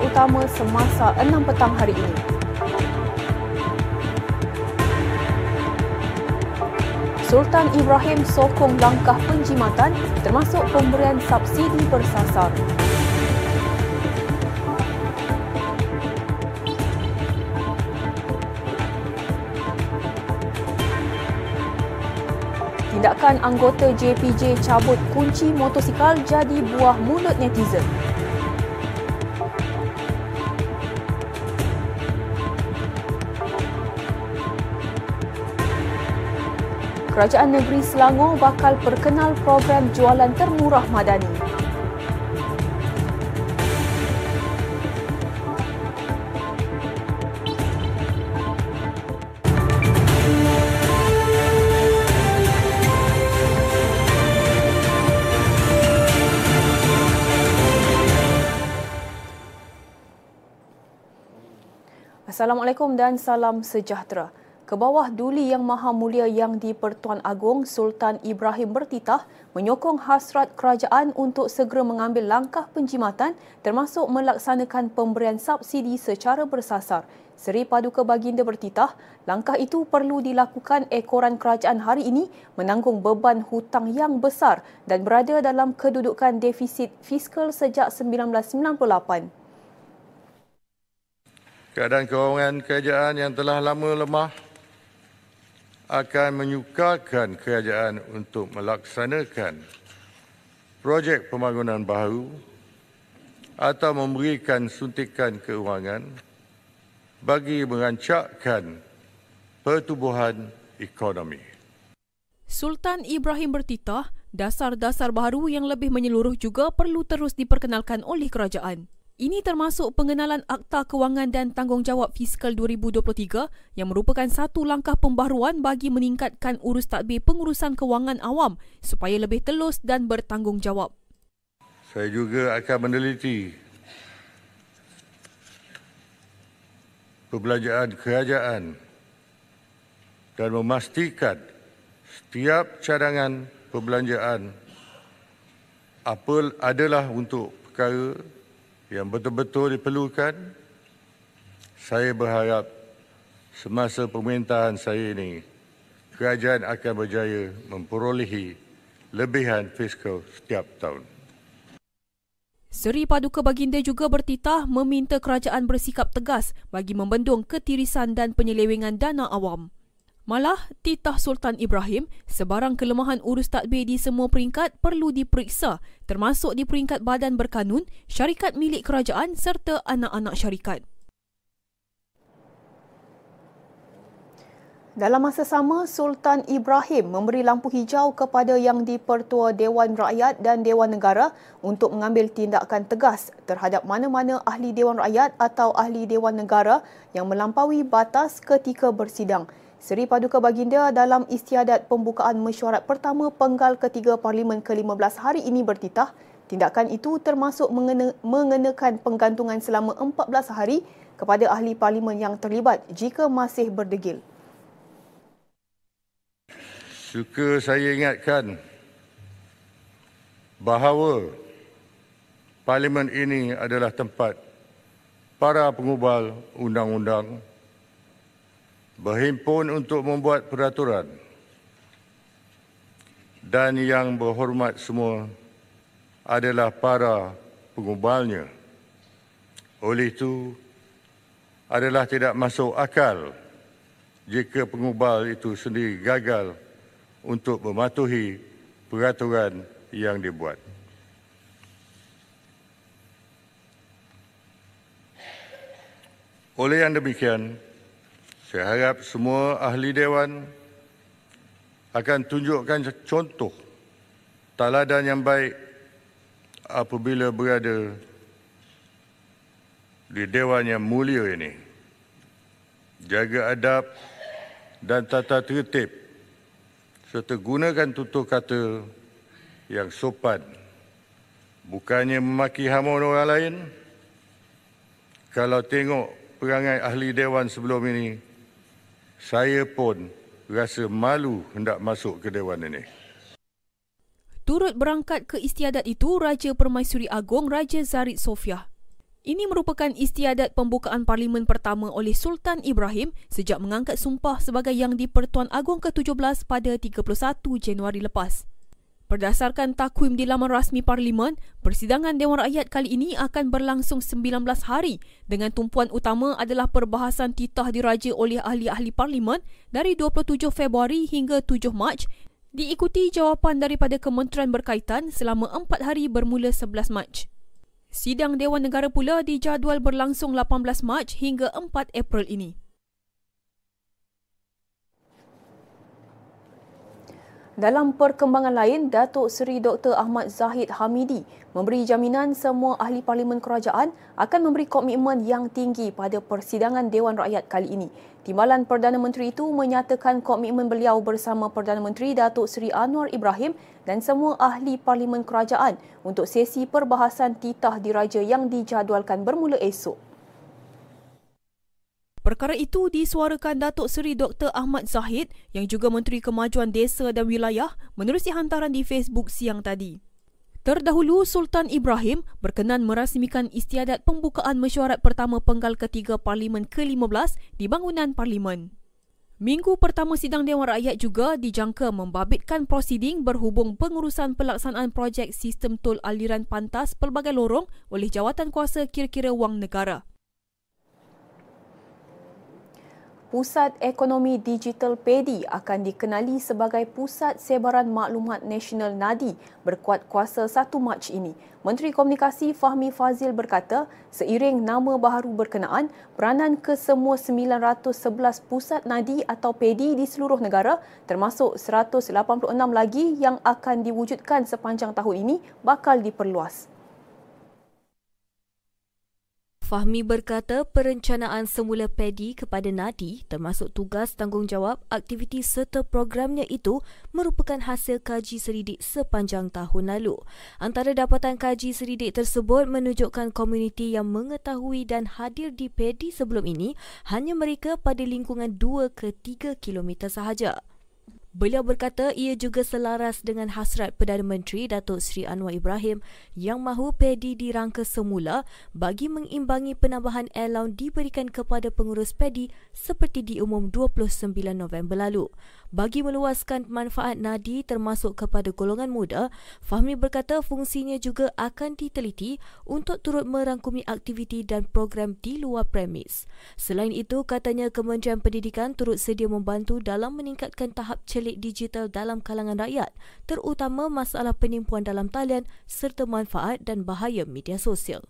utama semasa 6 petang hari ini. Sultan Ibrahim sokong langkah penjimatan termasuk pemberian subsidi bersasar. Tindakan anggota JPJ cabut kunci motosikal jadi buah mulut netizen. Kerajaan Negeri Selangor bakal perkenal program jualan termurah madani. Assalamualaikum dan salam sejahtera. Ke bawah duli yang maha mulia yang di-Pertuan Agong Sultan Ibrahim bertitah menyokong hasrat kerajaan untuk segera mengambil langkah penjimatan termasuk melaksanakan pemberian subsidi secara bersasar. Seri Paduka Baginda bertitah, langkah itu perlu dilakukan ekoran kerajaan hari ini menanggung beban hutang yang besar dan berada dalam kedudukan defisit fiskal sejak 1998. Keadaan kewangan kerajaan yang telah lama lemah akan menyukarkan kerajaan untuk melaksanakan projek pembangunan baru atau memberikan suntikan keuangan bagi merancakkan pertubuhan ekonomi. Sultan Ibrahim bertitah, dasar-dasar baru yang lebih menyeluruh juga perlu terus diperkenalkan oleh kerajaan. Ini termasuk pengenalan Akta Kewangan dan Tanggungjawab Fiskal 2023 yang merupakan satu langkah pembaharuan bagi meningkatkan urus tadbir pengurusan kewangan awam supaya lebih telus dan bertanggungjawab. Saya juga akan meneliti perbelanjaan kerajaan dan memastikan setiap cadangan perbelanjaan apa adalah untuk perkara yang betul-betul diperlukan, saya berharap semasa pemerintahan saya ini, kerajaan akan berjaya memperolehi lebihan fiskal setiap tahun. Seri Paduka Baginda juga bertitah meminta kerajaan bersikap tegas bagi membendung ketirisan dan penyelewengan dana awam. Malah, titah Sultan Ibrahim, sebarang kelemahan urus tadbir di semua peringkat perlu diperiksa termasuk di peringkat badan berkanun, syarikat milik kerajaan serta anak-anak syarikat. Dalam masa sama, Sultan Ibrahim memberi lampu hijau kepada yang dipertua Dewan Rakyat dan Dewan Negara untuk mengambil tindakan tegas terhadap mana-mana ahli Dewan Rakyat atau ahli Dewan Negara yang melampaui batas ketika bersidang. Seri Paduka Baginda dalam istiadat pembukaan mesyuarat pertama penggal ketiga Parlimen ke-15 hari ini bertitah, tindakan itu termasuk mengena, mengenakan penggantungan selama 14 hari kepada ahli parlimen yang terlibat jika masih berdegil. Suka saya ingatkan bahawa parlimen ini adalah tempat para pengubal undang-undang berhimpun untuk membuat peraturan dan yang berhormat semua adalah para pengubalnya. Oleh itu, adalah tidak masuk akal jika pengubal itu sendiri gagal untuk mematuhi peraturan yang dibuat. Oleh yang demikian, saya harap semua ahli dewan akan tunjukkan contoh taladan yang baik apabila berada di dewan yang mulia ini. Jaga adab dan tata tertib serta gunakan tutur kata yang sopan. Bukannya memaki hamun orang lain. Kalau tengok perangai ahli dewan sebelum ini, saya pun rasa malu hendak masuk ke Dewan ini. Turut berangkat ke istiadat itu Raja Permaisuri Agong Raja Zarid Sofia. Ini merupakan istiadat pembukaan parlimen pertama oleh Sultan Ibrahim sejak mengangkat sumpah sebagai Yang di-Pertuan Agong ke-17 pada 31 Januari lepas. Berdasarkan takwim di laman rasmi Parlimen, persidangan Dewan Rakyat kali ini akan berlangsung 19 hari dengan tumpuan utama adalah perbahasan titah diraja oleh ahli-ahli Parlimen dari 27 Februari hingga 7 Mac diikuti jawapan daripada kementerian berkaitan selama 4 hari bermula 11 Mac. Sidang Dewan Negara pula dijadual berlangsung 18 Mac hingga 4 April ini. Dalam perkembangan lain, Datuk Seri Dr. Ahmad Zahid Hamidi memberi jaminan semua ahli parlimen kerajaan akan memberi komitmen yang tinggi pada persidangan Dewan Rakyat kali ini. Timbalan Perdana Menteri itu menyatakan komitmen beliau bersama Perdana Menteri Datuk Seri Anwar Ibrahim dan semua ahli parlimen kerajaan untuk sesi perbahasan titah diraja yang dijadualkan bermula esok. Perkara itu disuarakan Datuk Seri Dr. Ahmad Zahid yang juga Menteri Kemajuan Desa dan Wilayah menerusi hantaran di Facebook siang tadi. Terdahulu, Sultan Ibrahim berkenan merasmikan istiadat pembukaan mesyuarat pertama penggal ketiga Parlimen ke-15 di bangunan Parlimen. Minggu pertama sidang Dewan Rakyat juga dijangka membabitkan prosiding berhubung pengurusan pelaksanaan projek sistem tol aliran pantas pelbagai lorong oleh jawatan kuasa kira-kira wang negara. Pusat Ekonomi Digital PEDI akan dikenali sebagai Pusat Sebaran Maklumat Nasional NADI berkuat kuasa 1 Mac ini. Menteri Komunikasi Fahmi Fazil berkata, seiring nama baharu berkenaan, peranan ke semua 911 pusat NADI atau PEDI di seluruh negara termasuk 186 lagi yang akan diwujudkan sepanjang tahun ini bakal diperluas. Fahmi berkata perencanaan semula PEDI kepada Nadi termasuk tugas tanggungjawab aktiviti serta programnya itu merupakan hasil kaji seridik sepanjang tahun lalu. Antara dapatan kaji seridik tersebut menunjukkan komuniti yang mengetahui dan hadir di PEDI sebelum ini hanya mereka pada lingkungan 2 ke 3 kilometer sahaja. Beliau berkata ia juga selaras dengan hasrat Perdana Menteri Datuk Seri Anwar Ibrahim yang mahu PEDI dirangka semula bagi mengimbangi penambahan allowance diberikan kepada pengurus PEDI seperti diumum 29 November lalu. Bagi meluaskan manfaat nadi termasuk kepada golongan muda, Fahmi berkata fungsinya juga akan diteliti untuk turut merangkumi aktiviti dan program di luar premis. Selain itu, katanya Kementerian Pendidikan turut sedia membantu dalam meningkatkan tahap celik digital dalam kalangan rakyat, terutama masalah penipuan dalam talian serta manfaat dan bahaya media sosial.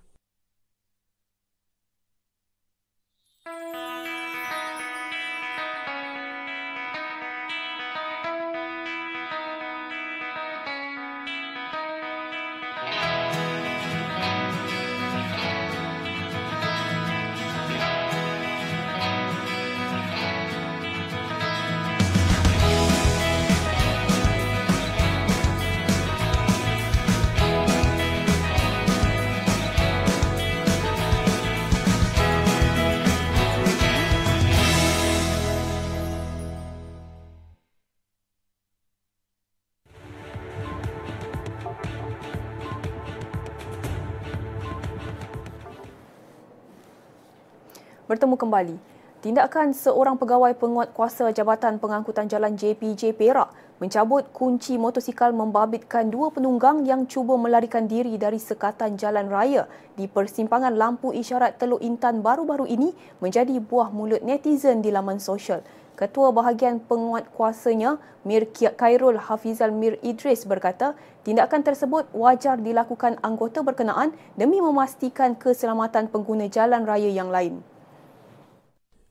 Bertemu kembali. Tindakan seorang pegawai penguat kuasa Jabatan Pengangkutan Jalan JPJ Perak mencabut kunci motosikal membabitkan dua penunggang yang cuba melarikan diri dari sekatan jalan raya di persimpangan lampu isyarat Teluk Intan baru-baru ini menjadi buah mulut netizen di laman sosial. Ketua bahagian penguat kuasanya Mir Khairul Hafizal Mir Idris berkata tindakan tersebut wajar dilakukan anggota berkenaan demi memastikan keselamatan pengguna jalan raya yang lain.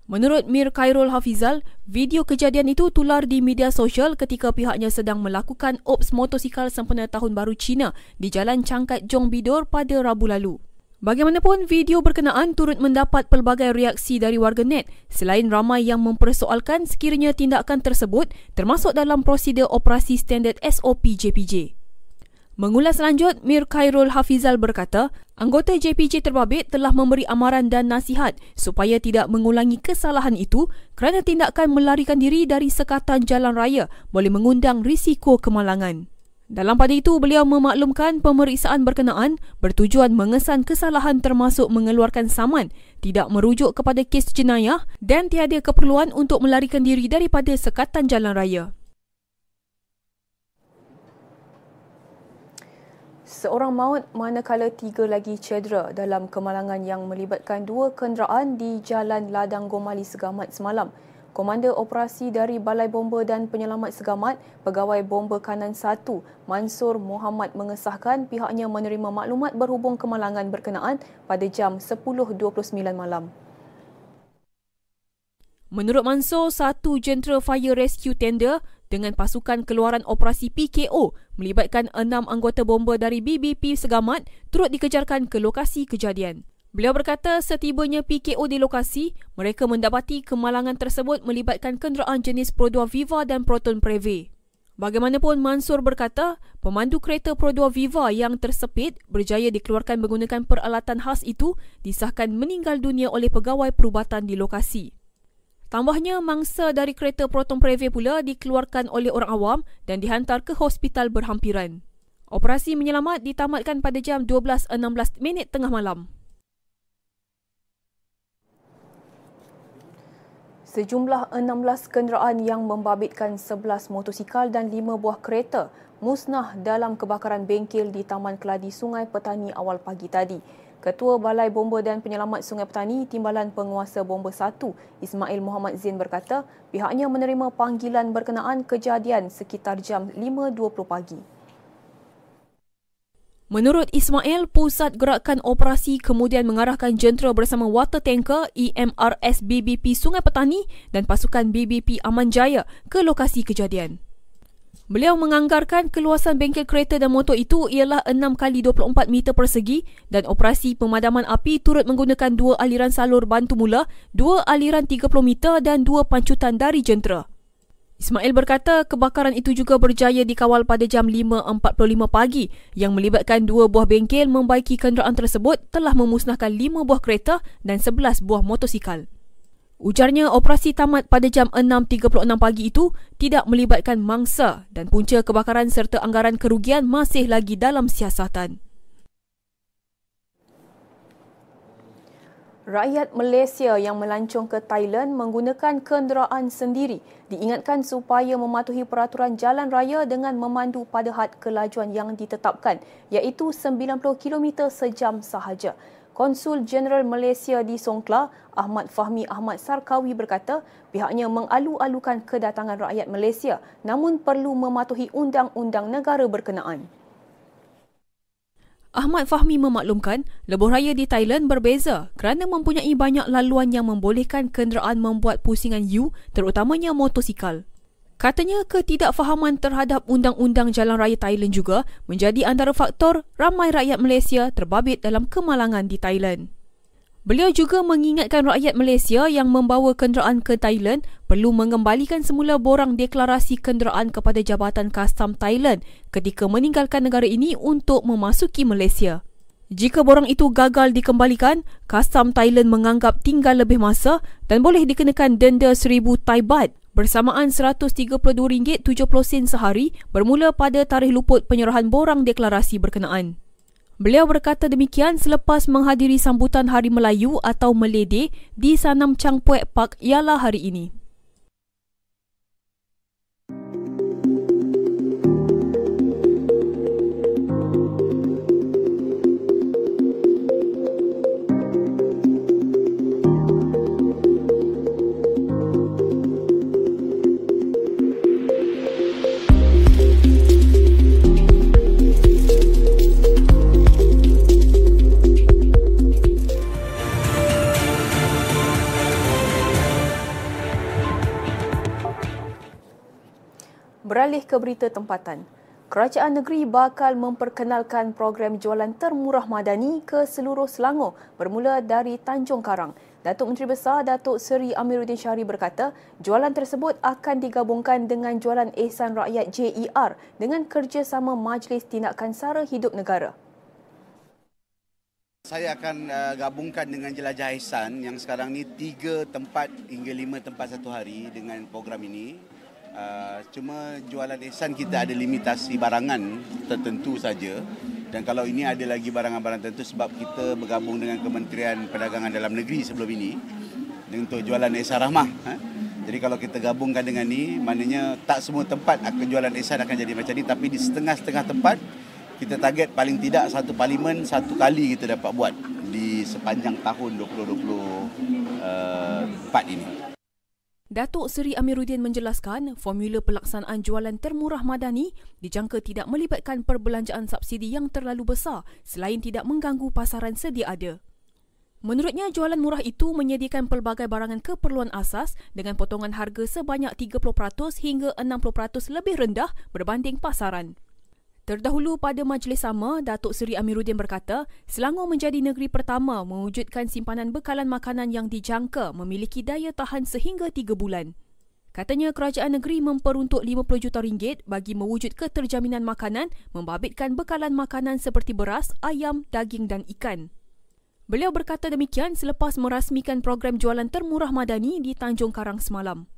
Menurut Mir Khairul Hafizal, video kejadian itu tular di media sosial ketika pihaknya sedang melakukan ops motosikal sempena Tahun Baru Cina di Jalan Cangkat Jong Bidor pada Rabu lalu. Bagaimanapun, video berkenaan turut mendapat pelbagai reaksi dari warga net selain ramai yang mempersoalkan sekiranya tindakan tersebut termasuk dalam prosedur operasi standard SOP JPJ. Mengulas lanjut, Mir Khairul Hafizal berkata, anggota JPJ terbabit telah memberi amaran dan nasihat supaya tidak mengulangi kesalahan itu kerana tindakan melarikan diri dari sekatan jalan raya boleh mengundang risiko kemalangan. Dalam pada itu, beliau memaklumkan pemeriksaan berkenaan bertujuan mengesan kesalahan termasuk mengeluarkan saman, tidak merujuk kepada kes jenayah dan tiada keperluan untuk melarikan diri daripada sekatan jalan raya. Seorang maut manakala tiga lagi cedera dalam kemalangan yang melibatkan dua kenderaan di Jalan Ladang Gomali Segamat semalam. Komander Operasi dari Balai Bomba dan Penyelamat Segamat, Pegawai Bomba Kanan 1, Mansur Muhammad mengesahkan pihaknya menerima maklumat berhubung kemalangan berkenaan pada jam 10.29 malam. Menurut Mansur, satu jentera fire rescue tender dengan pasukan keluaran operasi PKO melibatkan enam anggota bomba dari BBP Segamat turut dikejarkan ke lokasi kejadian. Beliau berkata setibanya PKO di lokasi, mereka mendapati kemalangan tersebut melibatkan kenderaan jenis Pro2 Viva dan Proton Preve. Bagaimanapun Mansur berkata, pemandu kereta Pro2 Viva yang tersepit berjaya dikeluarkan menggunakan peralatan khas itu disahkan meninggal dunia oleh pegawai perubatan di lokasi. Tambahnya, mangsa dari kereta Proton Preve pula dikeluarkan oleh orang awam dan dihantar ke hospital berhampiran. Operasi menyelamat ditamatkan pada jam 12.16 minit tengah malam. Sejumlah 16 kenderaan yang membabitkan 11 motosikal dan 5 buah kereta musnah dalam kebakaran bengkel di Taman Keladi Sungai Petani awal pagi tadi. Ketua Balai Bomba dan Penyelamat Sungai Petani Timbalan Penguasa Bomba 1 Ismail Muhammad Zain berkata pihaknya menerima panggilan berkenaan kejadian sekitar jam 5.20 pagi. Menurut Ismail, Pusat Gerakan Operasi kemudian mengarahkan jentera bersama water tanker EMRS BBP Sungai Petani dan pasukan BBP Aman Jaya ke lokasi kejadian. Beliau menganggarkan keluasan bengkel kereta dan motor itu ialah 6 kali 24 meter persegi dan operasi pemadaman api turut menggunakan dua aliran salur bantu mula, dua aliran 30 meter dan dua pancutan dari jentera. Ismail berkata kebakaran itu juga berjaya dikawal pada jam 5.45 pagi yang melibatkan dua buah bengkel membaiki kenderaan tersebut telah memusnahkan lima buah kereta dan sebelas buah motosikal. Ujarnya operasi tamat pada jam 6.36 pagi itu tidak melibatkan mangsa dan punca kebakaran serta anggaran kerugian masih lagi dalam siasatan. Rakyat Malaysia yang melancong ke Thailand menggunakan kenderaan sendiri diingatkan supaya mematuhi peraturan jalan raya dengan memandu pada had kelajuan yang ditetapkan iaitu 90 km sejam sahaja. Konsul Jeneral Malaysia di Songkla, Ahmad Fahmi Ahmad Sarkawi berkata pihaknya mengalu-alukan kedatangan rakyat Malaysia namun perlu mematuhi undang-undang negara berkenaan. Ahmad Fahmi memaklumkan, lebuh raya di Thailand berbeza kerana mempunyai banyak laluan yang membolehkan kenderaan membuat pusingan U terutamanya motosikal. Katanya ketidakfahaman terhadap undang-undang jalan raya Thailand juga menjadi antara faktor ramai rakyat Malaysia terbabit dalam kemalangan di Thailand. Beliau juga mengingatkan rakyat Malaysia yang membawa kenderaan ke Thailand perlu mengembalikan semula borang deklarasi kenderaan kepada Jabatan Kastam Thailand ketika meninggalkan negara ini untuk memasuki Malaysia. Jika borang itu gagal dikembalikan, Kastam Thailand menganggap tinggal lebih masa dan boleh dikenakan denda RM1,000 Thai Baht bersamaan RM132.70 sehari bermula pada tarikh luput penyerahan borang deklarasi berkenaan. Beliau berkata demikian selepas menghadiri sambutan Hari Melayu atau Melede di Sanam Changpuek Park ialah hari ini. Beralih ke berita tempatan. Kerajaan negeri bakal memperkenalkan program jualan termurah madani ke seluruh Selangor bermula dari Tanjung Karang. Datuk Menteri Besar Datuk Seri Amiruddin Syari berkata, jualan tersebut akan digabungkan dengan jualan Ehsan Rakyat JER dengan kerjasama Majlis Tindakan Sara Hidup Negara. Saya akan uh, gabungkan dengan Jelajah Ehsan yang sekarang ni tiga tempat hingga lima tempat satu hari dengan program ini Uh, cuma jualan ihsan kita ada limitasi barangan tertentu saja dan kalau ini ada lagi barangan-barangan tertentu sebab kita bergabung dengan Kementerian Perdagangan Dalam Negeri sebelum ini untuk jualan ihsan rahmah. Ha? Jadi kalau kita gabungkan dengan ni, maknanya tak semua tempat akan jualan ihsan akan jadi macam ni tapi di setengah-setengah tempat kita target paling tidak satu parlimen satu kali kita dapat buat di sepanjang tahun 2024 uh, ini. Datuk Seri Amiruddin menjelaskan formula pelaksanaan jualan termurah madani dijangka tidak melibatkan perbelanjaan subsidi yang terlalu besar selain tidak mengganggu pasaran sedia ada. Menurutnya, jualan murah itu menyediakan pelbagai barangan keperluan asas dengan potongan harga sebanyak 30% hingga 60% lebih rendah berbanding pasaran. Terdahulu pada majlis sama, Datuk Seri Amiruddin berkata, Selangor menjadi negeri pertama mewujudkan simpanan bekalan makanan yang dijangka memiliki daya tahan sehingga 3 bulan. Katanya kerajaan negeri memperuntuk 50 juta ringgit bagi mewujud keterjaminan makanan membabitkan bekalan makanan seperti beras, ayam, daging dan ikan. Beliau berkata demikian selepas merasmikan program jualan termurah madani di Tanjung Karang semalam.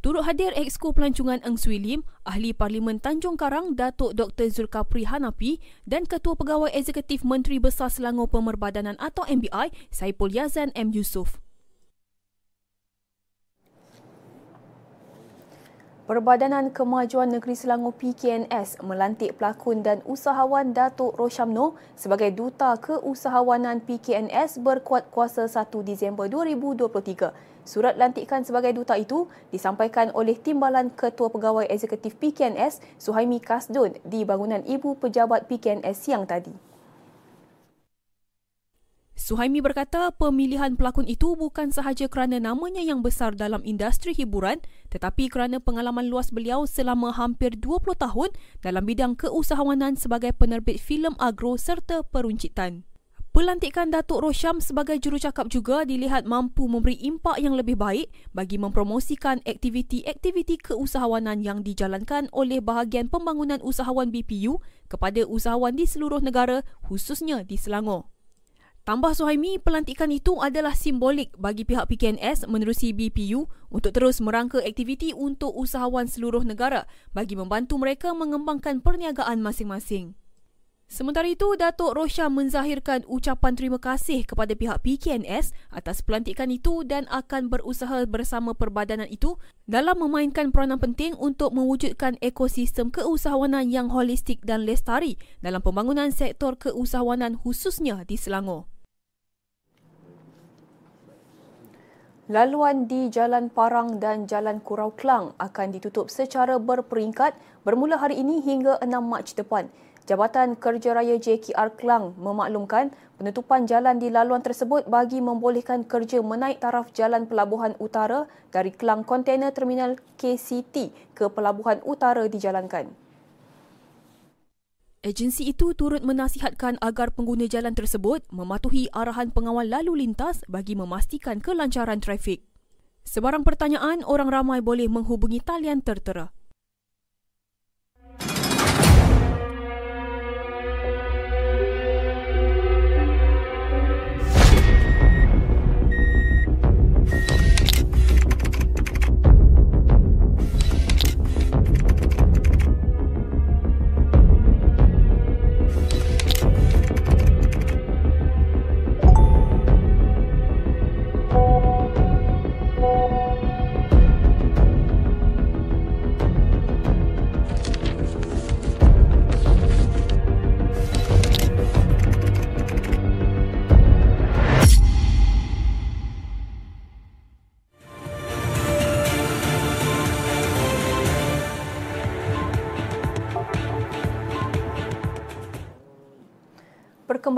Turut hadir Exco Pelancongan Eng Swee Lim, Ahli Parlimen Tanjung Karang Datuk Dr. Zulkapri Hanapi dan Ketua Pegawai Eksekutif Menteri Besar Selangor Pemerbadanan atau MBI, Saipul Yazan M. Yusof. Perbadanan Kemajuan Negeri Selangor PKNS melantik pelakon dan usahawan Datuk Roshamno sebagai Duta Keusahawanan PKNS berkuat kuasa 1 Disember 2023. Surat lantikan sebagai duta itu disampaikan oleh Timbalan Ketua Pegawai Eksekutif PKNS Suhaimi Kasdun di bangunan Ibu Pejabat PKNS siang tadi. Suhaimi berkata pemilihan pelakon itu bukan sahaja kerana namanya yang besar dalam industri hiburan tetapi kerana pengalaman luas beliau selama hampir 20 tahun dalam bidang keusahawanan sebagai penerbit filem agro serta peruncitan. Pelantikan Datuk Rosham sebagai jurucakap juga dilihat mampu memberi impak yang lebih baik bagi mempromosikan aktiviti-aktiviti keusahawanan yang dijalankan oleh bahagian pembangunan usahawan BPU kepada usahawan di seluruh negara khususnya di Selangor. Tambah Suhaimi, pelantikan itu adalah simbolik bagi pihak PKNS menerusi BPU untuk terus merangka aktiviti untuk usahawan seluruh negara bagi membantu mereka mengembangkan perniagaan masing-masing. Sementara itu, Datuk Rosha menzahirkan ucapan terima kasih kepada pihak PKNS atas pelantikan itu dan akan berusaha bersama perbadanan itu dalam memainkan peranan penting untuk mewujudkan ekosistem keusahawanan yang holistik dan lestari dalam pembangunan sektor keusahawanan khususnya di Selangor. Laluan di Jalan Parang dan Jalan Kurau Klang akan ditutup secara berperingkat bermula hari ini hingga 6 Mac depan. Jabatan Kerja Raya JKR Kelang memaklumkan penutupan jalan di laluan tersebut bagi membolehkan kerja menaik taraf Jalan Pelabuhan Utara dari Kelang Container Terminal KCT ke Pelabuhan Utara dijalankan. Agensi itu turut menasihatkan agar pengguna jalan tersebut mematuhi arahan pengawal lalu lintas bagi memastikan kelancaran trafik. Sebarang pertanyaan, orang ramai boleh menghubungi talian tertera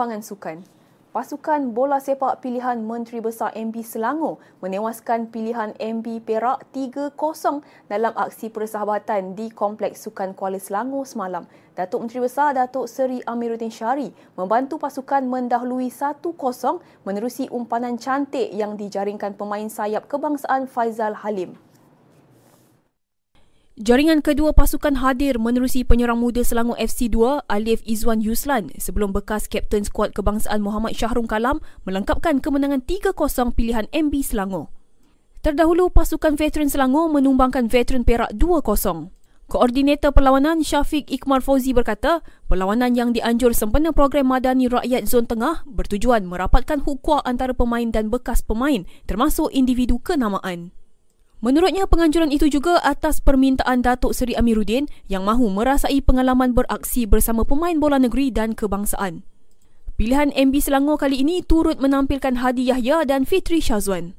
perkembangan sukan. Pasukan bola sepak pilihan Menteri Besar MB Selangor menewaskan pilihan MB Perak 3-0 dalam aksi persahabatan di Kompleks Sukan Kuala Selangor semalam. Datuk Menteri Besar Datuk Seri Amiruddin Syari membantu pasukan mendahului 1-0 menerusi umpanan cantik yang dijaringkan pemain sayap kebangsaan Faizal Halim. Jaringan kedua pasukan hadir menerusi penyerang muda Selangor FC 2 Alif Izwan Yuslan sebelum bekas kapten skuad kebangsaan Muhammad Syahrul Kalam melengkapkan kemenangan 3-0 pilihan MB Selangor. Terdahulu pasukan veteran Selangor menumbangkan veteran Perak 2-0. Koordinator Perlawanan Syafiq Ikmar Fauzi berkata, perlawanan yang dianjur sempena program Madani Rakyat Zon Tengah bertujuan merapatkan hukuah antara pemain dan bekas pemain termasuk individu kenamaan. Menurutnya, penganjuran itu juga atas permintaan Datuk Seri Amiruddin yang mahu merasai pengalaman beraksi bersama pemain bola negeri dan kebangsaan. Pilihan MB Selangor kali ini turut menampilkan Hadi Yahya dan Fitri Syazwan.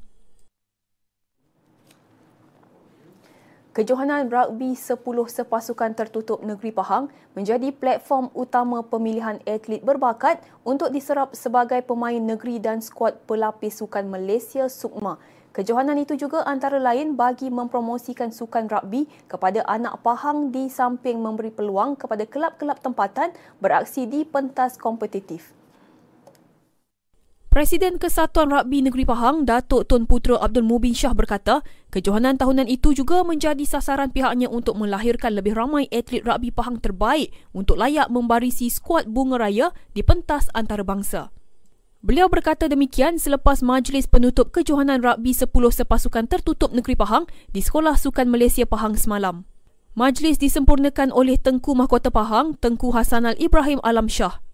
Kejohanan rugby 10 sepasukan tertutup negeri Pahang menjadi platform utama pemilihan atlet berbakat untuk diserap sebagai pemain negeri dan skuad pelapis sukan Malaysia Sukma. Kejohanan itu juga antara lain bagi mempromosikan sukan rugby kepada anak Pahang di samping memberi peluang kepada kelab-kelab tempatan beraksi di pentas kompetitif. Presiden Kesatuan Rugby Negeri Pahang, Datuk Tun Putra Abdul Mubin Shah berkata, kejohanan tahunan itu juga menjadi sasaran pihaknya untuk melahirkan lebih ramai atlet rugby Pahang terbaik untuk layak membarisi skuad bunga raya di pentas antarabangsa. Beliau berkata demikian selepas majlis penutup kejohanan rugby 10 sepasukan tertutup Negeri Pahang di Sekolah Sukan Malaysia Pahang semalam. Majlis disempurnakan oleh Tengku Mahkota Pahang, Tengku Hasanal Ibrahim Alam Shah.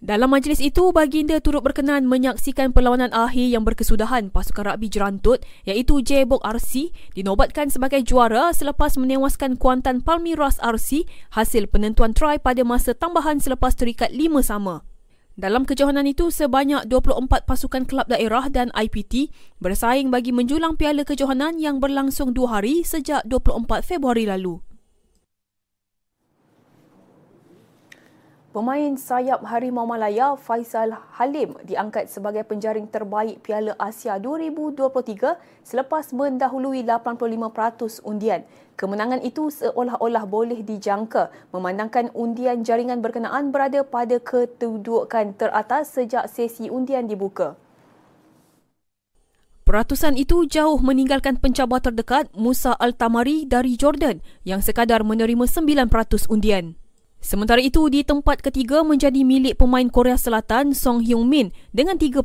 Dalam majlis itu, baginda turut berkenan menyaksikan perlawanan akhir yang berkesudahan pasukan rugby jerantut iaitu Jebok RC dinobatkan sebagai juara selepas menewaskan Kuantan Palmiras RC hasil penentuan try pada masa tambahan selepas terikat lima sama. Dalam kejohanan itu, sebanyak 24 pasukan kelab daerah dan IPT bersaing bagi menjulang piala kejohanan yang berlangsung dua hari sejak 24 Februari lalu. Pemain sayap Harimau Malaya Faisal Halim diangkat sebagai penjaring terbaik Piala Asia 2023 selepas mendahului 85% undian. Kemenangan itu seolah-olah boleh dijangka memandangkan undian jaringan berkenaan berada pada kedudukan teratas sejak sesi undian dibuka. Peratusan itu jauh meninggalkan pencabar terdekat Musa Al-Tamari dari Jordan yang sekadar menerima 9% undian. Sementara itu, di tempat ketiga menjadi milik pemain Korea Selatan Song Hyung Min dengan 3%.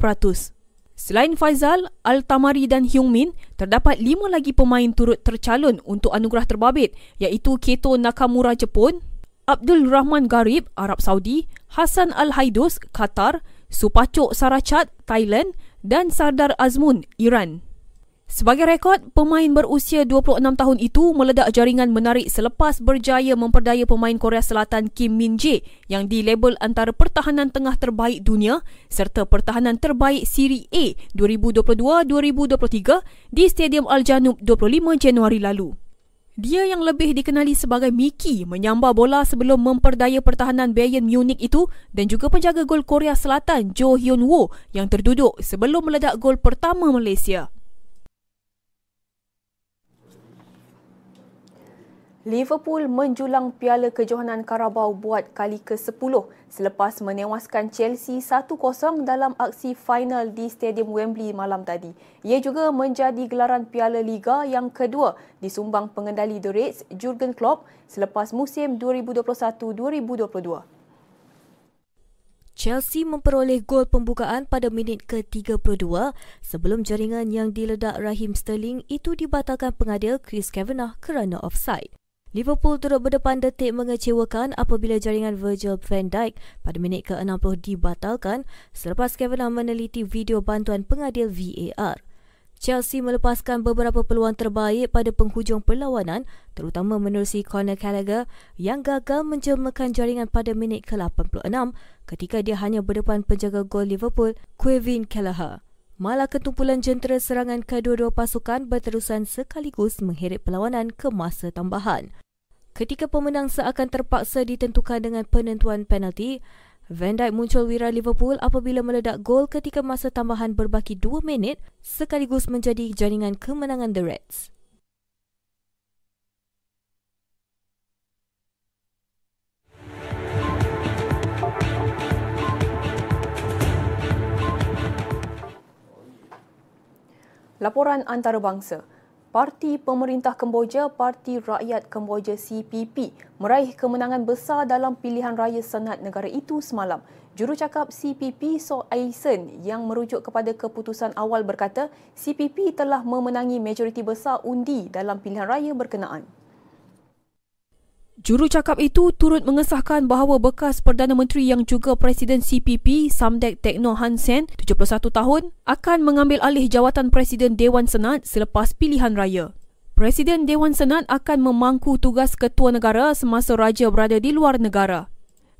Selain Faizal, Al-Tamari dan Hyung Min, terdapat lima lagi pemain turut tercalon untuk anugerah terbabit iaitu Keto Nakamura Jepun, Abdul Rahman Garib Arab Saudi, Hassan Al-Haidus Qatar, Supacok Sarachat Thailand dan Sardar Azmun Iran. Sebagai rekod, pemain berusia 26 tahun itu meledak jaringan menarik selepas berjaya memperdaya pemain Korea Selatan Kim Min Jae yang dilabel antara pertahanan tengah terbaik dunia serta pertahanan terbaik Siri A 2022-2023 di Stadium Al Janub 25 Januari lalu. Dia yang lebih dikenali sebagai Mickey menyambar bola sebelum memperdaya pertahanan Bayern Munich itu dan juga penjaga gol Korea Selatan Jo Hyun Woo yang terduduk sebelum meledak gol pertama Malaysia. Liverpool menjulang Piala Kejohanan Carabao buat kali ke-10 selepas menewaskan Chelsea 1-0 dalam aksi final di Stadium Wembley malam tadi. Ia juga menjadi gelaran Piala Liga yang kedua disumbang pengendali The Reds Jurgen Klopp selepas musim 2021-2022. Chelsea memperoleh gol pembukaan pada minit ke-32 sebelum jaringan yang diledak Raheem Sterling itu dibatalkan pengadil Chris Kavanagh kerana offside. Liverpool turut berdepan detik mengecewakan apabila jaringan Virgil van Dijk pada minit ke-60 dibatalkan selepas Kevin meneliti video bantuan pengadil VAR. Chelsea melepaskan beberapa peluang terbaik pada penghujung perlawanan terutama menerusi Conor Gallagher yang gagal menjelmakan jaringan pada minit ke-86 ketika dia hanya berdepan penjaga gol Liverpool, Kevin Kelleher. Malah ketumpulan jentera serangan kedua-dua pasukan berterusan sekaligus mengheret perlawanan ke masa tambahan. Ketika pemenang seakan terpaksa ditentukan dengan penentuan penalti, Van Dijk muncul wira Liverpool apabila meledak gol ketika masa tambahan berbaki 2 minit sekaligus menjadi jaringan kemenangan The Reds. Laporan antarabangsa. Parti Pemerintah Kemboja, Parti Rakyat Kemboja CPP meraih kemenangan besar dalam pilihan raya Senat negara itu semalam. Jurucakap CPP So Aisen yang merujuk kepada keputusan awal berkata CPP telah memenangi majoriti besar undi dalam pilihan raya berkenaan. Jurucakap itu turut mengesahkan bahawa bekas Perdana Menteri yang juga Presiden CPP, Samdek Tekno Hansen, 71 tahun, akan mengambil alih jawatan Presiden Dewan Senat selepas pilihan raya. Presiden Dewan Senat akan memangku tugas ketua negara semasa raja berada di luar negara.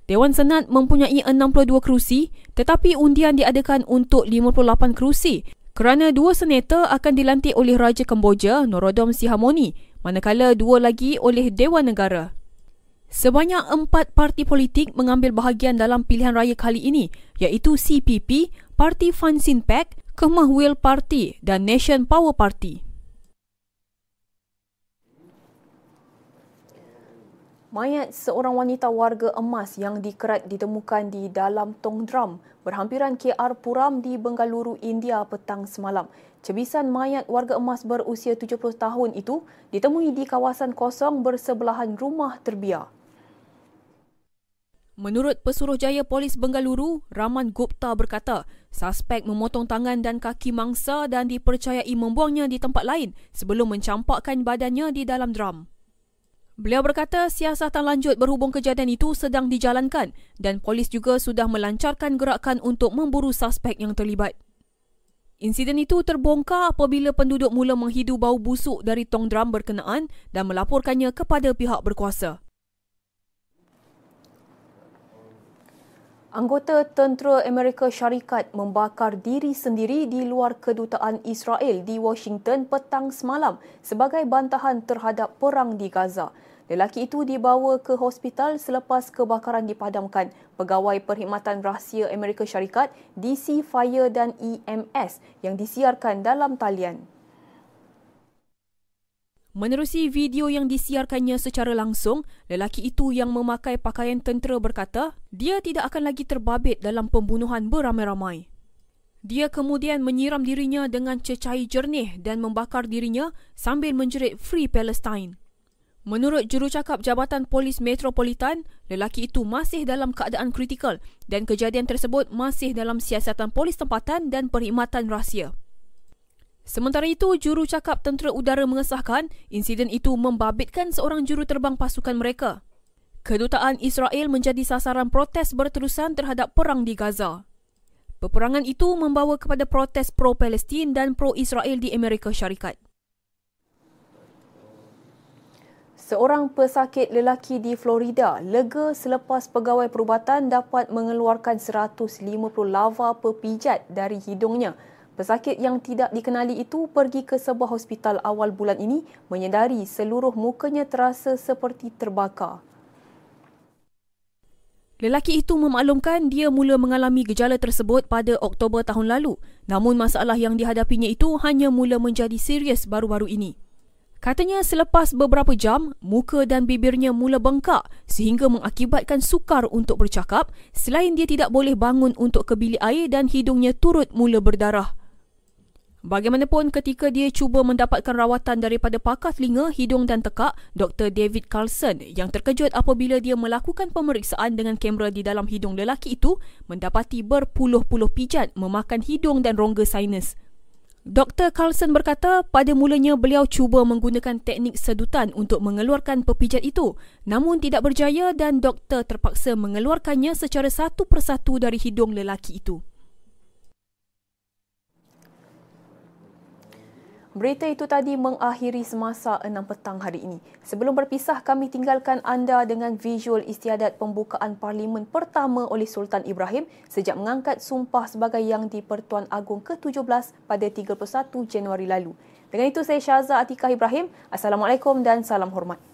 Dewan Senat mempunyai 62 kerusi tetapi undian diadakan untuk 58 kerusi kerana dua senator akan dilantik oleh Raja Kemboja, Norodom Sihamoni, manakala dua lagi oleh Dewan Negara. Sebanyak empat parti politik mengambil bahagian dalam pilihan raya kali ini iaitu CPP, Parti Fan Sin Pack, Kemah Will Party dan Nation Power Party. Mayat seorang wanita warga emas yang dikerat ditemukan di dalam tong drum berhampiran KR Puram di Bengaluru, India petang semalam. Cebisan mayat warga emas berusia 70 tahun itu ditemui di kawasan kosong bersebelahan rumah terbiar. Menurut Pesuruhjaya Polis Bengaluru, Raman Gupta berkata, suspek memotong tangan dan kaki mangsa dan dipercayai membuangnya di tempat lain sebelum mencampakkan badannya di dalam drum. Beliau berkata siasatan lanjut berhubung kejadian itu sedang dijalankan dan polis juga sudah melancarkan gerakan untuk memburu suspek yang terlibat. Insiden itu terbongkar apabila penduduk mula menghidu bau busuk dari tong drum berkenaan dan melaporkannya kepada pihak berkuasa. Anggota tentera Amerika Syarikat membakar diri sendiri di luar kedutaan Israel di Washington petang semalam sebagai bantahan terhadap perang di Gaza. Lelaki itu dibawa ke hospital selepas kebakaran dipadamkan pegawai perkhidmatan rahsia Amerika Syarikat DC Fire dan EMS yang disiarkan dalam talian. Menerusi video yang disiarkannya secara langsung, lelaki itu yang memakai pakaian tentera berkata, dia tidak akan lagi terbabit dalam pembunuhan beramai-ramai. Dia kemudian menyiram dirinya dengan cecair jernih dan membakar dirinya sambil menjerit Free Palestine. Menurut jurucakap Jabatan Polis Metropolitan, lelaki itu masih dalam keadaan kritikal dan kejadian tersebut masih dalam siasatan polis tempatan dan perkhidmatan rahsia. Sementara itu, juru cakap tentera udara mengesahkan insiden itu membabitkan seorang juru terbang pasukan mereka. Kedutaan Israel menjadi sasaran protes berterusan terhadap perang di Gaza. Peperangan itu membawa kepada protes pro-Palestin dan pro-Israel di Amerika Syarikat. Seorang pesakit lelaki di Florida lega selepas pegawai perubatan dapat mengeluarkan 150 lava pepijat dari hidungnya Pesakit yang tidak dikenali itu pergi ke sebuah hospital awal bulan ini menyedari seluruh mukanya terasa seperti terbakar. Lelaki itu memaklumkan dia mula mengalami gejala tersebut pada Oktober tahun lalu. Namun masalah yang dihadapinya itu hanya mula menjadi serius baru-baru ini. Katanya selepas beberapa jam, muka dan bibirnya mula bengkak sehingga mengakibatkan sukar untuk bercakap selain dia tidak boleh bangun untuk ke bilik air dan hidungnya turut mula berdarah. Bagaimanapun ketika dia cuba mendapatkan rawatan daripada pakar telinga, hidung dan tekak, Dr. David Carlson yang terkejut apabila dia melakukan pemeriksaan dengan kamera di dalam hidung lelaki itu mendapati berpuluh-puluh pijat memakan hidung dan rongga sinus. Dr. Carlson berkata pada mulanya beliau cuba menggunakan teknik sedutan untuk mengeluarkan pepijat itu namun tidak berjaya dan doktor terpaksa mengeluarkannya secara satu persatu dari hidung lelaki itu. Berita itu tadi mengakhiri semasa 6 petang hari ini. Sebelum berpisah, kami tinggalkan anda dengan visual istiadat pembukaan Parlimen pertama oleh Sultan Ibrahim sejak mengangkat sumpah sebagai Yang di-Pertuan Agong ke-17 pada 31 Januari lalu. Dengan itu, saya Syaza Atikah Ibrahim. Assalamualaikum dan salam hormat.